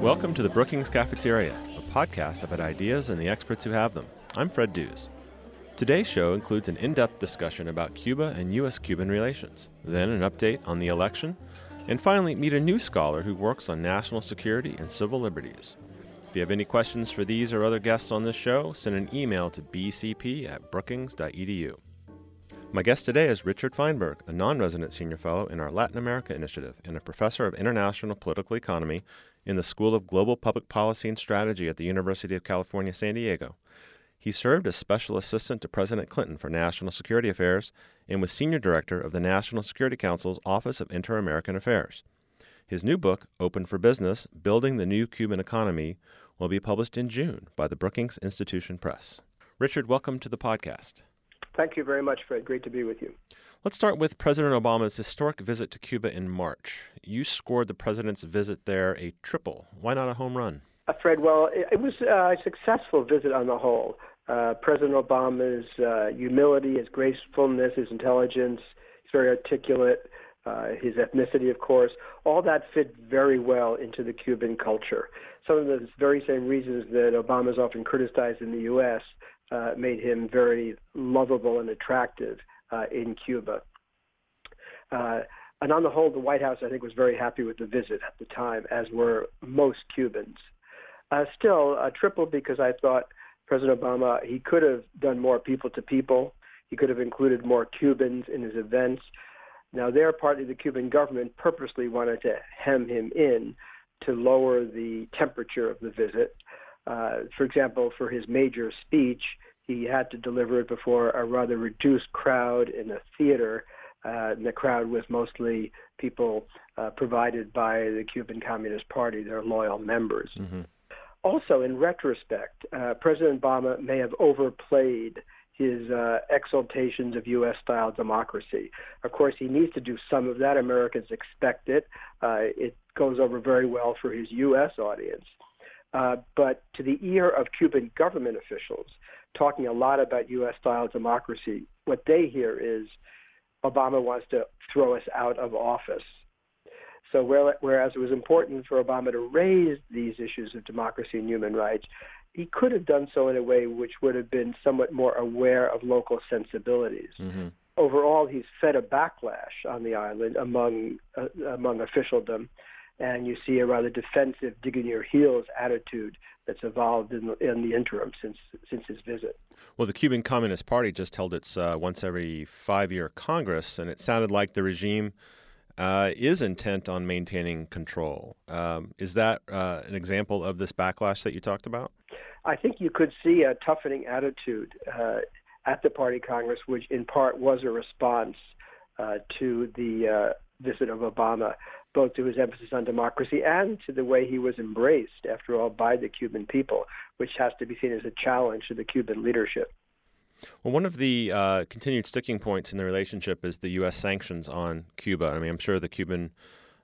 Welcome to the Brookings Cafeteria, a podcast about ideas and the experts who have them. I'm Fred Dews. Today's show includes an in depth discussion about Cuba and U.S. Cuban relations, then an update on the election, and finally, meet a new scholar who works on national security and civil liberties. If you have any questions for these or other guests on this show, send an email to bcp at brookings.edu. My guest today is Richard Feinberg, a non resident senior fellow in our Latin America Initiative and a professor of international political economy in the School of Global Public Policy and Strategy at the University of California, San Diego. He served as special assistant to President Clinton for national security affairs and was senior director of the National Security Council's Office of Inter American Affairs. His new book, Open for Business Building the New Cuban Economy, will be published in June by the Brookings Institution Press. Richard, welcome to the podcast. Thank you very much, Fred. Great to be with you. Let's start with President Obama's historic visit to Cuba in March. You scored the president's visit there a triple. Why not a home run? Uh, Fred, well, it, it was uh, a successful visit on the whole. Uh, President Obama's uh, humility, his gracefulness, his intelligence, he's very articulate, uh, his ethnicity, of course, all that fit very well into the Cuban culture. Some of the very same reasons that Obama is often criticized in the U.S. Uh, made him very lovable and attractive uh, in Cuba. Uh, and on the whole, the White House, I think, was very happy with the visit at the time, as were most Cubans. Uh, still, a triple because I thought President Obama, he could have done more people to people. He could have included more Cubans in his events. Now, their party, the Cuban government, purposely wanted to hem him in to lower the temperature of the visit. Uh, for example, for his major speech, he had to deliver it before a rather reduced crowd in a theater. Uh, and the crowd was mostly people uh, provided by the Cuban Communist Party, their loyal members. Mm-hmm. Also, in retrospect, uh, President Obama may have overplayed his uh, exaltations of U.S. style democracy. Of course, he needs to do some of that. Americans expect it. Uh, it goes over very well for his U.S. audience. Uh, but to the ear of Cuban government officials, talking a lot about U.S. style democracy, what they hear is Obama wants to throw us out of office. So whereas it was important for Obama to raise these issues of democracy and human rights, he could have done so in a way which would have been somewhat more aware of local sensibilities. Mm-hmm. Overall, he's fed a backlash on the island among uh, among officialdom and you see a rather defensive, digging your heels attitude that's evolved in the, in the interim since since his visit. Well, the Cuban Communist Party just held its uh, once every five year Congress, and it sounded like the regime uh, is intent on maintaining control. Um, is that uh, an example of this backlash that you talked about? I think you could see a toughening attitude uh, at the party Congress, which in part was a response uh, to the uh, visit of Obama both to his emphasis on democracy and to the way he was embraced, after all, by the Cuban people, which has to be seen as a challenge to the Cuban leadership. Well, one of the uh, continued sticking points in the relationship is the U.S. sanctions on Cuba. I mean, I'm sure the Cuban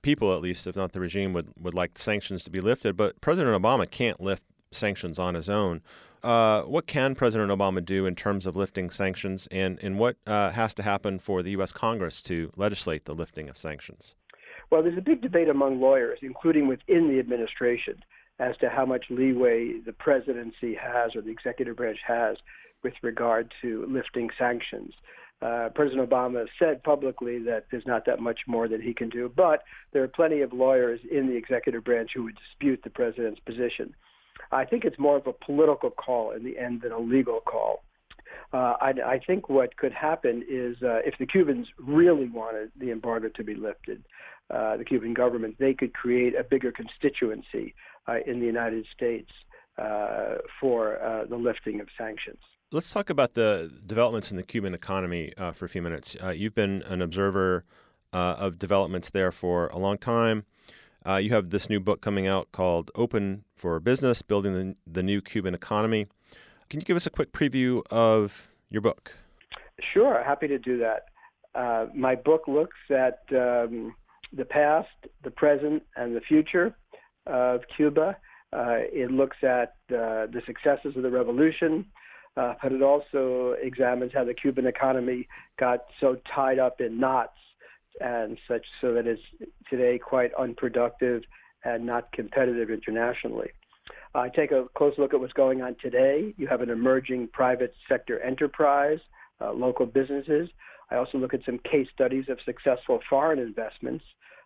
people, at least, if not the regime, would, would like sanctions to be lifted, but President Obama can't lift sanctions on his own. Uh, what can President Obama do in terms of lifting sanctions, and, and what uh, has to happen for the U.S. Congress to legislate the lifting of sanctions? Well, there's a big debate among lawyers, including within the administration, as to how much leeway the presidency has or the executive branch has with regard to lifting sanctions. Uh, President Obama said publicly that there's not that much more that he can do, but there are plenty of lawyers in the executive branch who would dispute the president's position. I think it's more of a political call in the end than a legal call. Uh, I, I think what could happen is uh, if the Cubans really wanted the embargo to be lifted, uh, the Cuban government, they could create a bigger constituency uh, in the United States uh, for uh, the lifting of sanctions. Let's talk about the developments in the Cuban economy uh, for a few minutes. you've been an observer of developments there for a long time. you have this new book coming out called Open for Business Building the, the New Cuban Economy. Can you give us a quick preview of your book? Sure, happy to do that. Uh, my book looks at um, the past, the present, and the future of Cuba. Uh, it looks at uh, the successes of the revolution, uh, but it also examines how the Cuban economy got so tied up in knots and such so that it's today quite unproductive and not competitive internationally. I take a close look at what's going on today. You have an emerging private sector enterprise, uh, local businesses. I also look at some case studies of successful foreign investments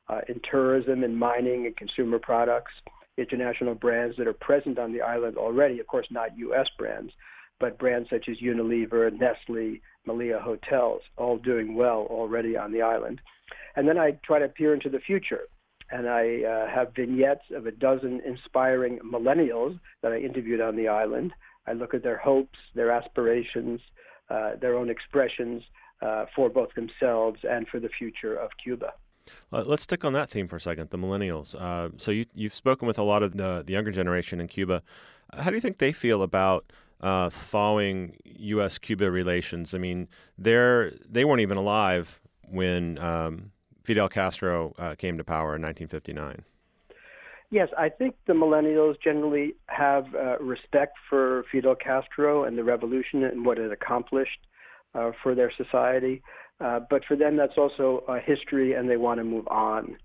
uh, in tourism and mining and consumer products, international brands that are present on the island already, of course, not U.S. brands, but brands such as Unilever, Nestle, Melia Hotels, all doing well already on the island. And then I try to peer into the future. And I uh, have vignettes of a dozen inspiring millennials that I interviewed on the island. I look at their hopes, their aspirations, uh, their own expressions uh, for both themselves and for the future of Cuba. Let's stick on that theme for a second, the millennials. Uh, so you, have spoken with a lot of the, the, younger generation in Cuba. How do you think they feel about uh, thawing U.S.-Cuba relations? I mean, they're they weren't even alive when um, Fidel Castro uh, came to power in 1959. Yes, I think the millennials generally have uh, respect for Fidel Castro and the revolution and what it accomplished uh, for their society. Uh, but for them, that's also a history, and they want to move on.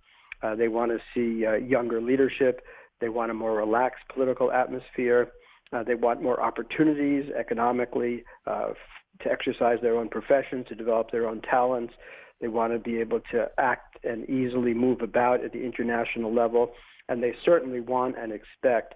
Uh, they want to see uh, younger leadership. They want a more relaxed political atmosphere. Uh, they want more opportunities economically uh, f- to exercise their own profession, to develop their own talents. They want to be able to act and easily move about at the international level. And they certainly want and expect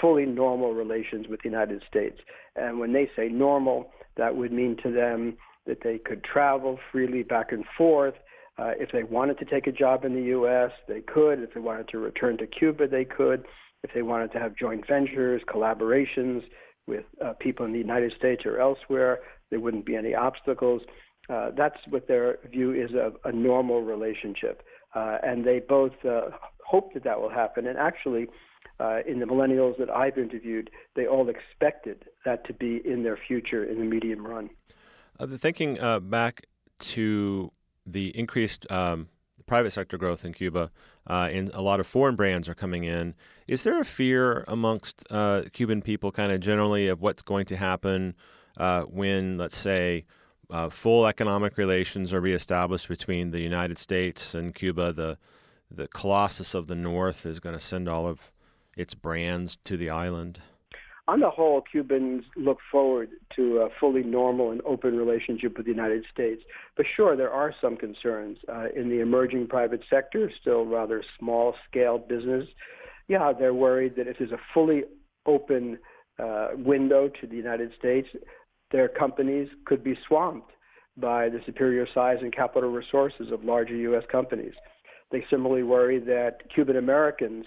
fully normal relations with the United States. And when they say normal, that would mean to them that they could travel freely back and forth. Uh, if they wanted to take a job in the U.S., they could. If they wanted to return to Cuba, they could. If they wanted to have joint ventures, collaborations with uh, people in the United States or elsewhere, there wouldn't be any obstacles. Uh, that's what their view is of a normal relationship. Uh, and they both uh, hope that that will happen. And actually, uh, in the millennials that I've interviewed, they all expected that to be in their future in the medium run. Thinking uh, back to the increased um, private sector growth in Cuba, uh, and a lot of foreign brands are coming in. Is there a fear amongst uh, Cuban people, kind of generally, of what's going to happen uh, when, let's say, uh, full economic relations are reestablished between the United States and Cuba? The the Colossus of the North is going to send all of its brands to the island? On the whole, Cubans look forward to a fully normal and open relationship with the United States. But sure, there are some concerns. Uh, in the emerging private sector, still rather small scale business, yeah, they're worried that if there's a fully open uh, window to the United States, their companies could be swamped by the superior size and capital resources of larger U.S. companies. They similarly worry that Cuban Americans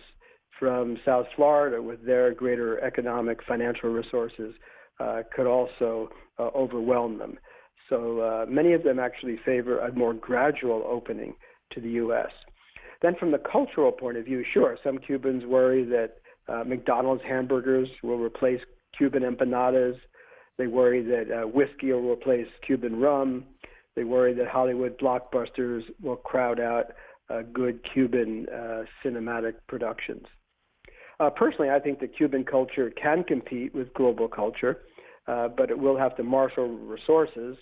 from South Florida with their greater economic financial resources uh, could also uh, overwhelm them. So uh, many of them actually favor a more gradual opening to the U.S. Then, from the cultural point of view, sure, some Cubans worry that uh, McDonald's hamburgers will replace Cuban empanadas. They worry that uh, whiskey will replace Cuban rum. They worry that Hollywood blockbusters will crowd out uh, good Cuban cinematic productions. Uh, personally, I think the Cuban culture can compete with global culture, uh, but it will have to marshal resources.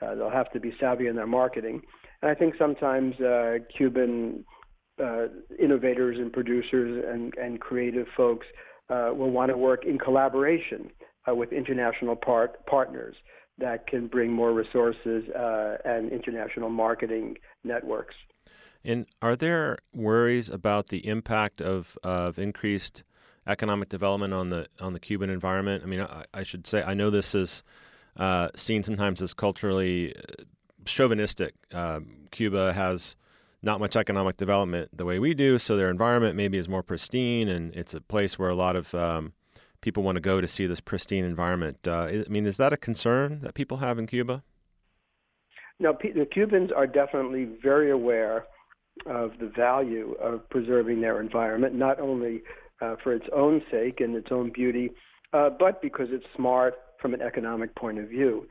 Uh, they'll have to be savvy in their marketing. And I think sometimes uh, Cuban uh, innovators and producers and, and creative folks uh, will want to work in collaboration with international part- partners that can bring more resources and international marketing networks. And are there worries about the impact of, of increased economic development on the on the Cuban environment? I mean, I, I should say I know this is uh, seen sometimes as culturally uh, chauvinistic. Um, Cuba has not much economic development the way we do, so their environment maybe is more pristine, and it's a place where a lot of um, people want to go to see this pristine environment. Uh, I mean, is that a concern that people have in Cuba? No, the Cubans are definitely very aware of the value of preserving their environment, not only uh, for its own sake and its own beauty, uh, but because it's smart from an economic point of view.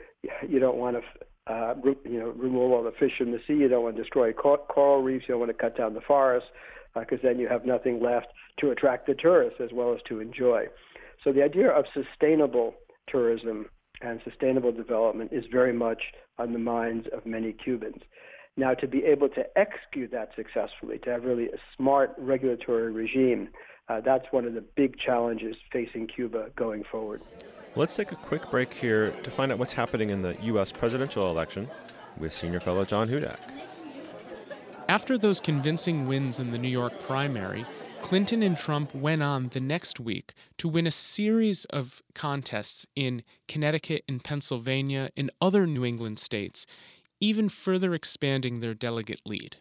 You don't want to, uh, you know, remove all the fish from the sea. You don't want to destroy coral reefs. You don't want to cut down the forests because uh, then you have nothing left to attract the tourists as well as to enjoy. So the idea of sustainable tourism and sustainable development is very much on the minds of many Cubans. Now, to be able to execute that successfully, to have really a smart regulatory regime, uh, that's one of the big challenges facing Cuba going forward. Let's take a quick break here to find out what's happening in the U.S. presidential election with senior fellow John Hudak. After those convincing wins in the New York primary, Clinton and Trump went on the next week to win a series of contests in Connecticut and Pennsylvania and other New England states, even further expanding their delegate lead.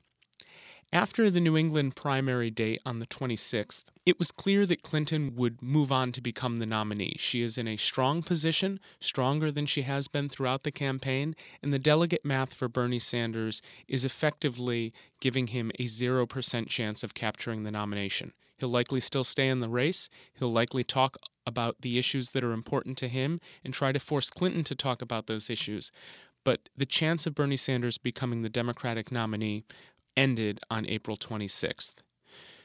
After the New England primary date on the 26th, it was clear that Clinton would move on to become the nominee. She is in a strong position, stronger than she has been throughout the campaign, and the delegate math for Bernie Sanders is effectively giving him a 0% chance of capturing the nomination. He'll likely still stay in the race. He'll likely talk about the issues that are important to him and try to force Clinton to talk about those issues. But the chance of Bernie Sanders becoming the Democratic nominee ended on April 26th.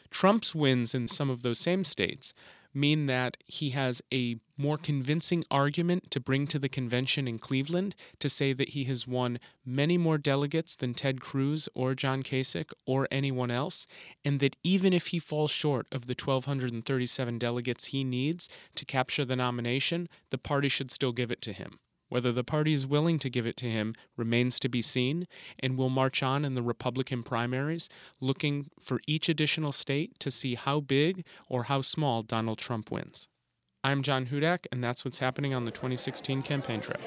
Trump's wins in some of those same states mean that he has a more convincing argument to bring to the convention in Cleveland to say that he has won many more delegates than Ted Cruz or John Kasich or anyone else, and that even if he falls short of the 1,237 delegates he needs to capture the nomination, the party should still give it to him. Whether the party is willing to give it to him remains to be seen, and will march on in the Republican primaries, looking for each additional state to see how big or how small Donald Trump wins. I'm John Hudak, and that's what's happening on the 2016 campaign trail.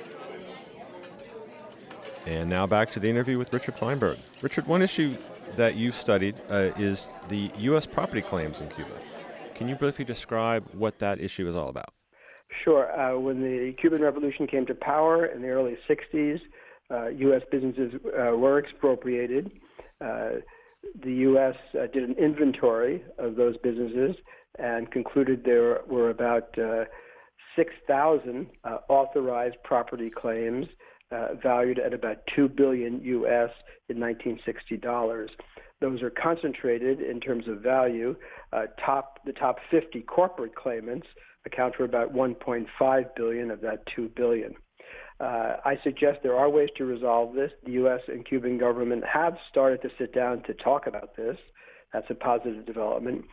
And now back to the interview with Richard Feinberg. Richard, one issue that you've studied uh, is the U.S. property claims in Cuba. Can you briefly describe what that issue is all about? Sure. Uh, when the Cuban Revolution came to power in the early 60s, uh, U.S. businesses uh, were expropriated. Uh, the U.S. Uh, did an inventory of those businesses and concluded there were about uh, 6,000 authorized property claims valued at about 2 billion U.S. in 1960 dollars. Those are concentrated in terms of value. top the top 50 corporate claimants account for about 1.5 billion of that 2 billion. Uh, I suggest there are ways to resolve this. The U.S. and Cuban government have started to sit down to talk about this. That's a positive development.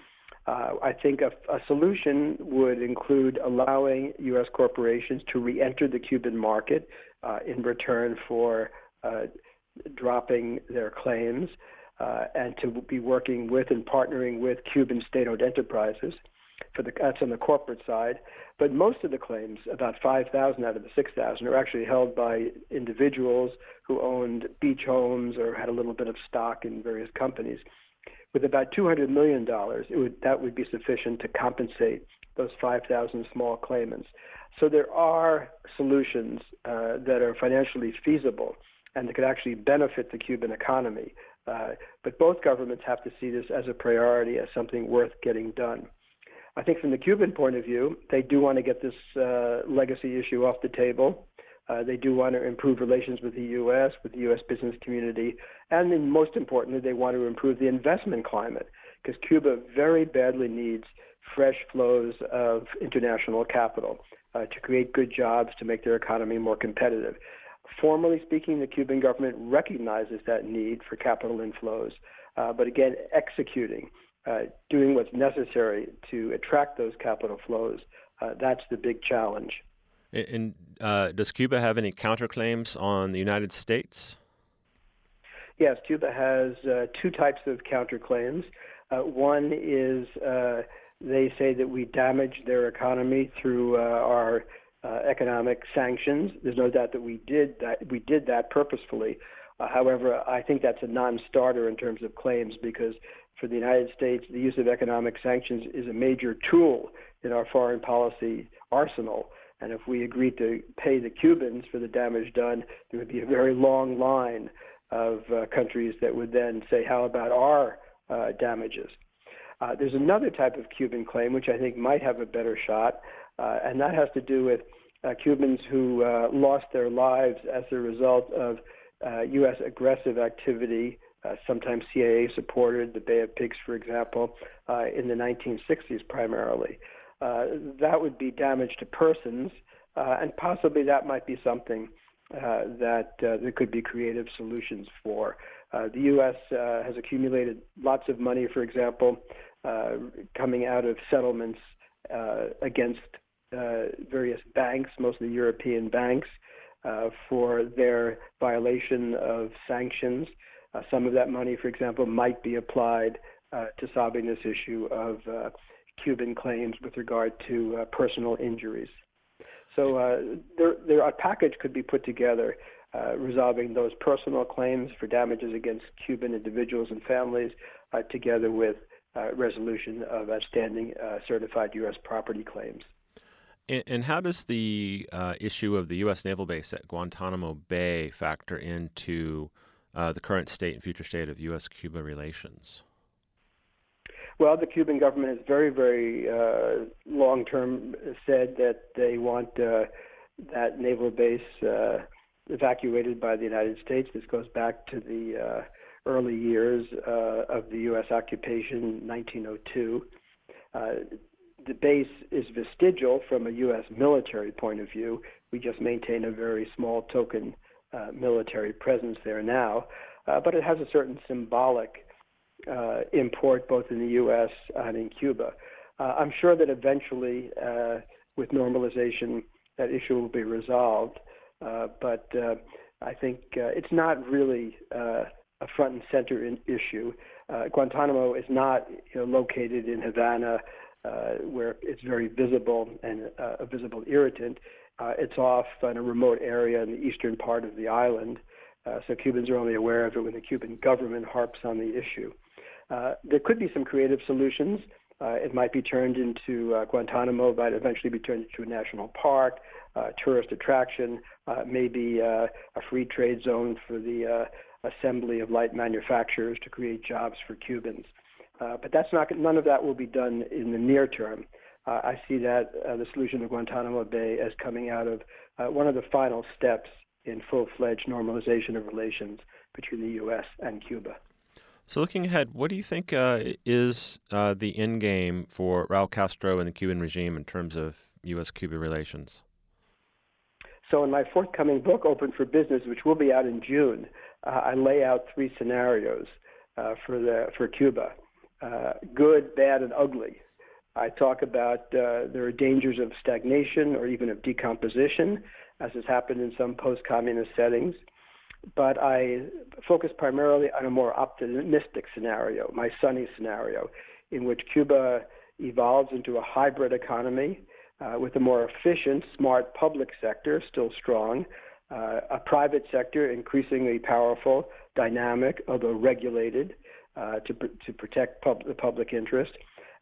Uh, I think a, a, solution would include allowing U.S. corporations to re-enter the Cuban market uh, in return for uh, dropping their claims, uh, and to be working with and partnering with Cuban state-owned enterprises for the that's on the corporate side. But most of the claims, about 5,000 out of the 6,000, are actually held by individuals who owned beach homes or had a little bit of stock in various companies. With about 200 million dollars, that would be sufficient to compensate those 5,000 small claimants. So there are solutions uh, that are financially feasible and that could actually benefit the Cuban economy. Uh, but both governments have to see this as a priority, as something worth getting done. I think from the Cuban point of view, they do want to get this uh, legacy issue off the table. Uh, they do want to improve relations with the U.S., with the U.S. business community, and then most importantly, they want to improve the investment climate because Cuba very badly needs fresh flows of international capital uh, to create good jobs to make their economy more competitive. Formally speaking, the Cuban government recognizes that need for capital inflows, uh, but again, executing doing what's necessary to attract those capital flows, uh, that's the big challenge. And uh, does Cuba have any counterclaims on the United States? Yes, Cuba has uh, two types of counterclaims. Uh, one is they say that we damaged their economy through our economic sanctions. There's no doubt that we did that. We did that purposefully. however, I think that's a non-starter in terms of claims because for the United States, the use of economic sanctions is a major tool in our foreign policy arsenal. And if we agreed to pay the Cubans for the damage done, there would be a very long line of uh, countries that would then say, How about our uh, damages? Uh, there's another type of Cuban claim which I think might have a better shot, uh, and that has to do with uh, Cubans who uh, lost their lives as a result of U.S. aggressive activity uh, sometimes CIA supported the Bay of Pigs, for example, uh, in the 1960s primarily. Uh, that would be damage to persons, uh, and possibly that might be something uh, that there could be creative solutions for. The U.S. Has accumulated lots of money, for example, coming out of settlements against various banks, mostly European banks, for their violation of sanctions. Some of that money, for example, might be applied to solving this issue of Cuban claims with regard to personal injuries. So uh, there, there, a package could be put together uh, resolving those personal claims for damages against Cuban individuals and families, uh, together with uh, resolution of outstanding uh, certified U.S. property claims. And, and how does the uh, issue of the U.S. naval base at Guantanamo Bay factor into the current state and future state of U.S.-Cuba relations? Well, the Cuban government has very, very uh, long term said that they want uh, that naval base uh, evacuated by the United States. This goes back to the uh, early years uh, of the U.S. occupation, 1902. Uh, the base is vestigial from a U.S. military point of view. We just maintain a very small token military presence there now, but it has a certain symbolic uh, import both in the U.S. and in Cuba. Uh, I'm sure that eventually, uh, with normalization, that issue will be resolved. Uh, but uh, I think uh, it's not really a front and center issue. Guantanamo is not you know, located in Havana, where it's very visible and a visible irritant. It's off in a remote area in the eastern part of the island. Uh, so Cubans are only aware of it when the Cuban government harps on the issue. Uh, there could be some creative solutions. Uh, it might be turned into uh, Guantanamo, might eventually be turned into a national park, uh, tourist attraction, uh, maybe uh, a free trade zone for the uh, assembly of light manufacturers to create jobs for Cubans. Uh, but that's not none of that will be done in the near term. I see that uh, the solution of Guantanamo Bay as coming out of uh, one of the final steps in full-fledged normalization of relations between the U.S. and Cuba. So, looking ahead, what do you think uh, is uh, the end game for Raul Castro and the Cuban regime in terms of U.S. Cuba relations? So, in my forthcoming book, Open for Business, which will be out in June, uh, I lay out three scenarios uh, for, the, for Cuba uh, good, bad, and ugly. I talk about uh, there are dangers of stagnation or even of decomposition, as has happened in some post communist settings. But I focus primarily on a more optimistic scenario, my sunny scenario, in which Cuba evolves into a hybrid economy uh, with a more efficient, smart public sector, still strong, uh, a private sector increasingly powerful, dynamic, although regulated uh, to, pr- to protect pub- the public interest,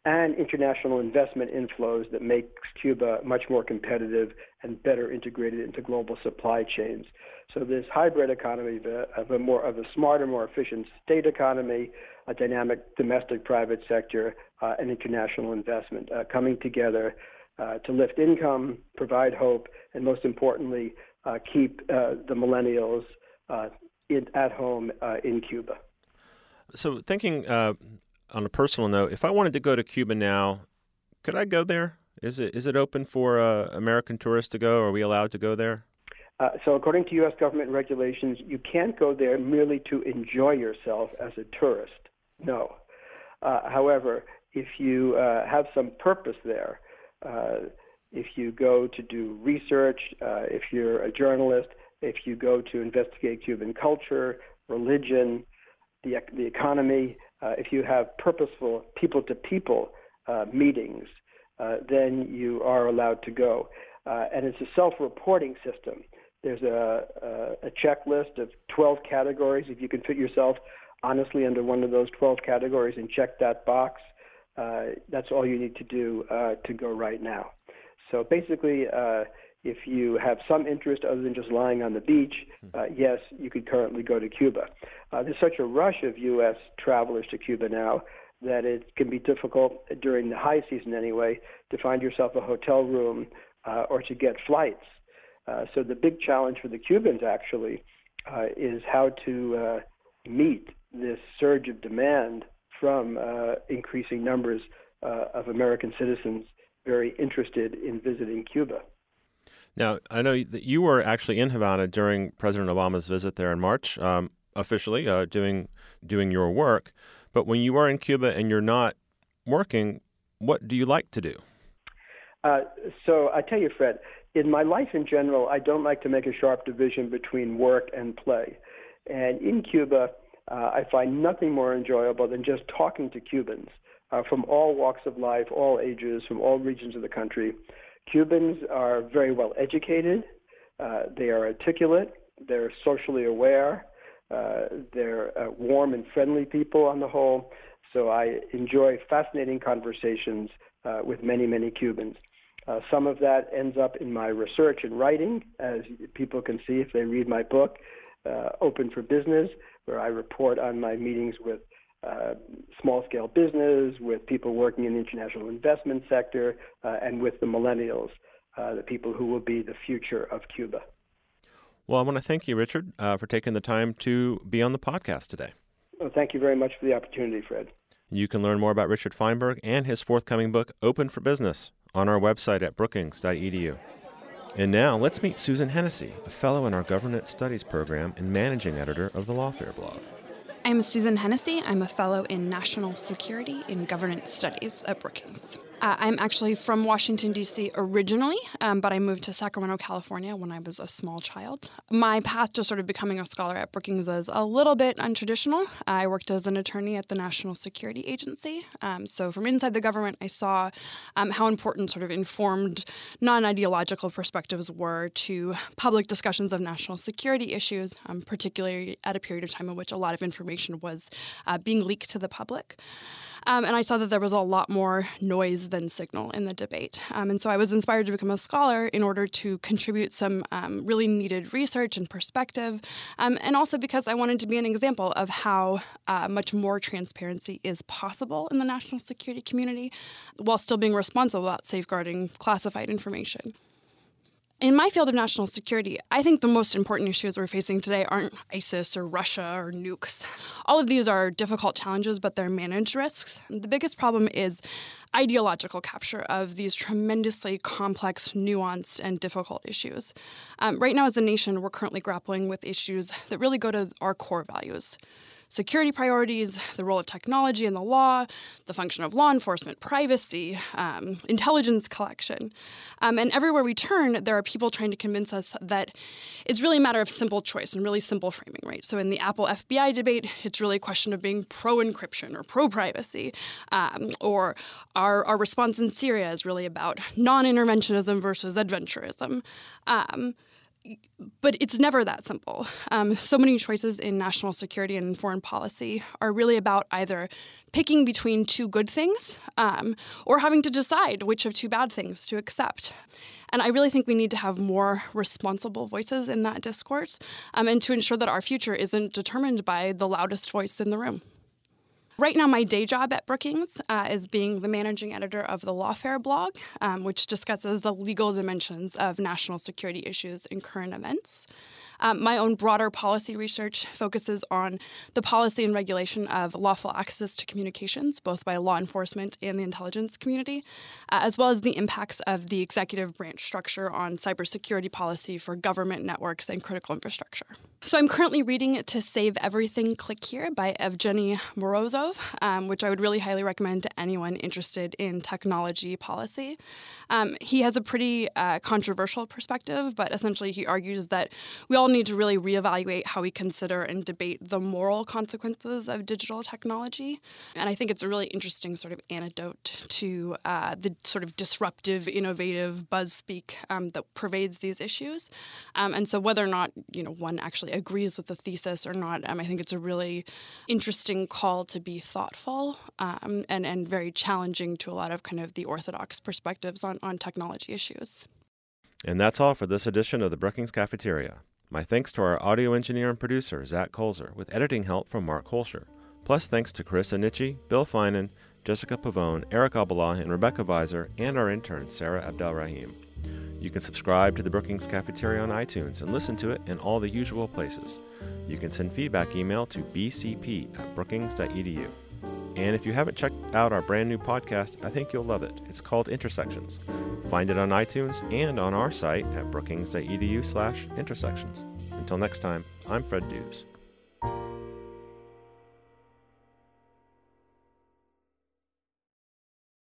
and international investment inflows that makes Cuba much more competitive and better integrated into global supply chains. So this hybrid economy of a, more of a smarter, more efficient state economy, a dynamic domestic private sector, uh, and international investment uh, coming together uh, to lift income, provide hope, and most importantly, uh, keep uh, the millennials uh, in, at home in Cuba. So thinking on a personal note, if I wanted to go to Cuba now, could I go there? Is it is it open for uh, American tourists to go? Are we allowed to go there? Uh, so, according to U.S. government regulations, you can't go there merely to enjoy yourself as a tourist. No. Uh, however, if you uh, have some purpose there, uh, if you go to do research, uh, if you're a journalist, if you go to investigate Cuban culture, religion, the the economy, if you have purposeful people to people meetings, uh, then you are allowed to go. Uh, and it's a self reporting system. There's a, a, a, checklist of 12 categories. If you can fit yourself honestly under one of those 12 categories and check that box, uh, that's all you need to do uh, to go right now. So basically, if you have some interest other than just lying on the beach, hmm. uh, yes, you could currently go to Cuba. Uh, there's such a rush of U.S. travelers to Cuba now that it can be difficult during the high season anyway to find yourself a hotel room uh, or to get flights. Uh, so the big challenge for the Cubans actually uh, is how to uh, meet this surge of demand from increasing numbers of American citizens very interested in visiting Cuba. Now, I know that you were actually in Havana during President Obama's visit there in March. Um, officially uh, doing doing your work. But when you are in Cuba and you're not working, what do you like to do? Uh, so I tell you, Fred, in my life in general, I don't like to make a sharp division between work and play. And in Cuba, uh, I find nothing more enjoyable than just talking to Cubans uh, from all walks of life, all ages, from all regions of the country. Cubans are very well educated. Uh, they are articulate. They're socially aware. Uh, they're uh, warm and friendly people on the whole. So I enjoy fascinating conversations uh, with many, many Cubans. Uh, some of that ends up in my research and writing, as people can see if they read my book, uh, Open for Business, where I report on my meetings with uh, small scale business, with people working in the international investment sector, uh, and with the millennials, uh, the people who will be the future of Cuba. Well, I want to thank you, Richard, uh, for taking the time to be on the podcast today. Well, thank you very much for the opportunity, Fred. You can learn more about Richard Feinberg and his forthcoming book, Open for Business, on our website at brookings.edu. And now let's meet Susan Hennessey, a fellow in our Governance Studies program and managing editor of the Lawfare blog. I'm Susan Hennessey. I'm a fellow in National Security in Governance Studies at Brookings. Uh, I'm actually from Washington, D.C. originally, um, but I moved to Sacramento, California when I was a small child. My path to sort of becoming a scholar at Brookings is a little bit untraditional. I worked as an attorney at the National Security Agency. Um, so, from inside the government, I saw um, how important sort of informed, non ideological perspectives were to public discussions of national security issues, um, particularly at a period of time in which a lot of information was uh, being leaked to the public. Um, and I saw that there was a lot more noise than signal in the debate. Um, and so I was inspired to become a scholar in order to contribute some um, really needed research and perspective, um, and also because I wanted to be an example of how uh, much more transparency is possible in the national security community while still being responsible about safeguarding classified information. In my field of national security, I think the most important issues we're facing today aren't ISIS or Russia or nukes. All of these are difficult challenges, but they're managed risks. The biggest problem is ideological capture of these tremendously complex, nuanced, and difficult issues. Um, right now, as a nation, we're currently grappling with issues that really go to our core values security priorities, the role of technology in the law, the function of law enforcement, privacy, um, intelligence collection. Um, and everywhere we turn, there are people trying to convince us that it's really a matter of simple choice and really simple framing, right? So in the Apple FBI debate, it's really a question of being pro encryption or pro privacy. Um, or our, our response in Syria is really about non interventionism versus adventurism. But it's never that simple. Um, so many choices in national security and foreign policy are really about either picking between two good things um, or having to decide which of two bad things to accept. And I really think we need to have more responsible voices in that discourse um, and to ensure that our future isn't determined by the loudest voice in the room. Right now, my day job at Brookings uh, is being the managing editor of the Lawfare blog, um, which discusses the legal dimensions of national security issues and current events. Um, my own broader policy research focuses on the policy and regulation of lawful access to communications, both by law enforcement and the intelligence community, uh, as well as the impacts of the executive branch structure on cybersecurity policy for government networks and critical infrastructure. So I'm currently reading To Save Everything Click Here by Evgeny Morozov, um, which I would really highly recommend to anyone interested in technology policy. Um, he has a pretty uh, controversial perspective, but essentially he argues that we all need to really reevaluate how we consider and debate the moral consequences of digital technology. And I think it's a really interesting sort of antidote to uh, the sort of disruptive, innovative buzz speak um, that pervades these issues. Um, and so whether or not you know one actually agrees with the thesis or not, um, I think it's a really interesting call to be thoughtful um, and and very challenging to a lot of kind of the orthodox perspectives on, on technology issues. And that's all for this edition of the Brookings Cafeteria. My thanks to our audio engineer and producer, Zach Kolzer, with editing help from Mark Hoelscher. Plus, thanks to Carissa Nitchie, Bill Finan, Jessica Pavone, Eric Abala, and Rebecca Viser, and our intern, Sarah Abdelrahim. You can subscribe to the Brookings Cafeteria on iTunes and listen to it in all the usual places. You can send feedback email to bcp at brookings.edu. And if you haven't checked out our brand new podcast, I think you'll love it. It's called Intersections. Find it on iTunes and on our site at brookings.edu slash intersections. Until next time, I'm Fred Dews.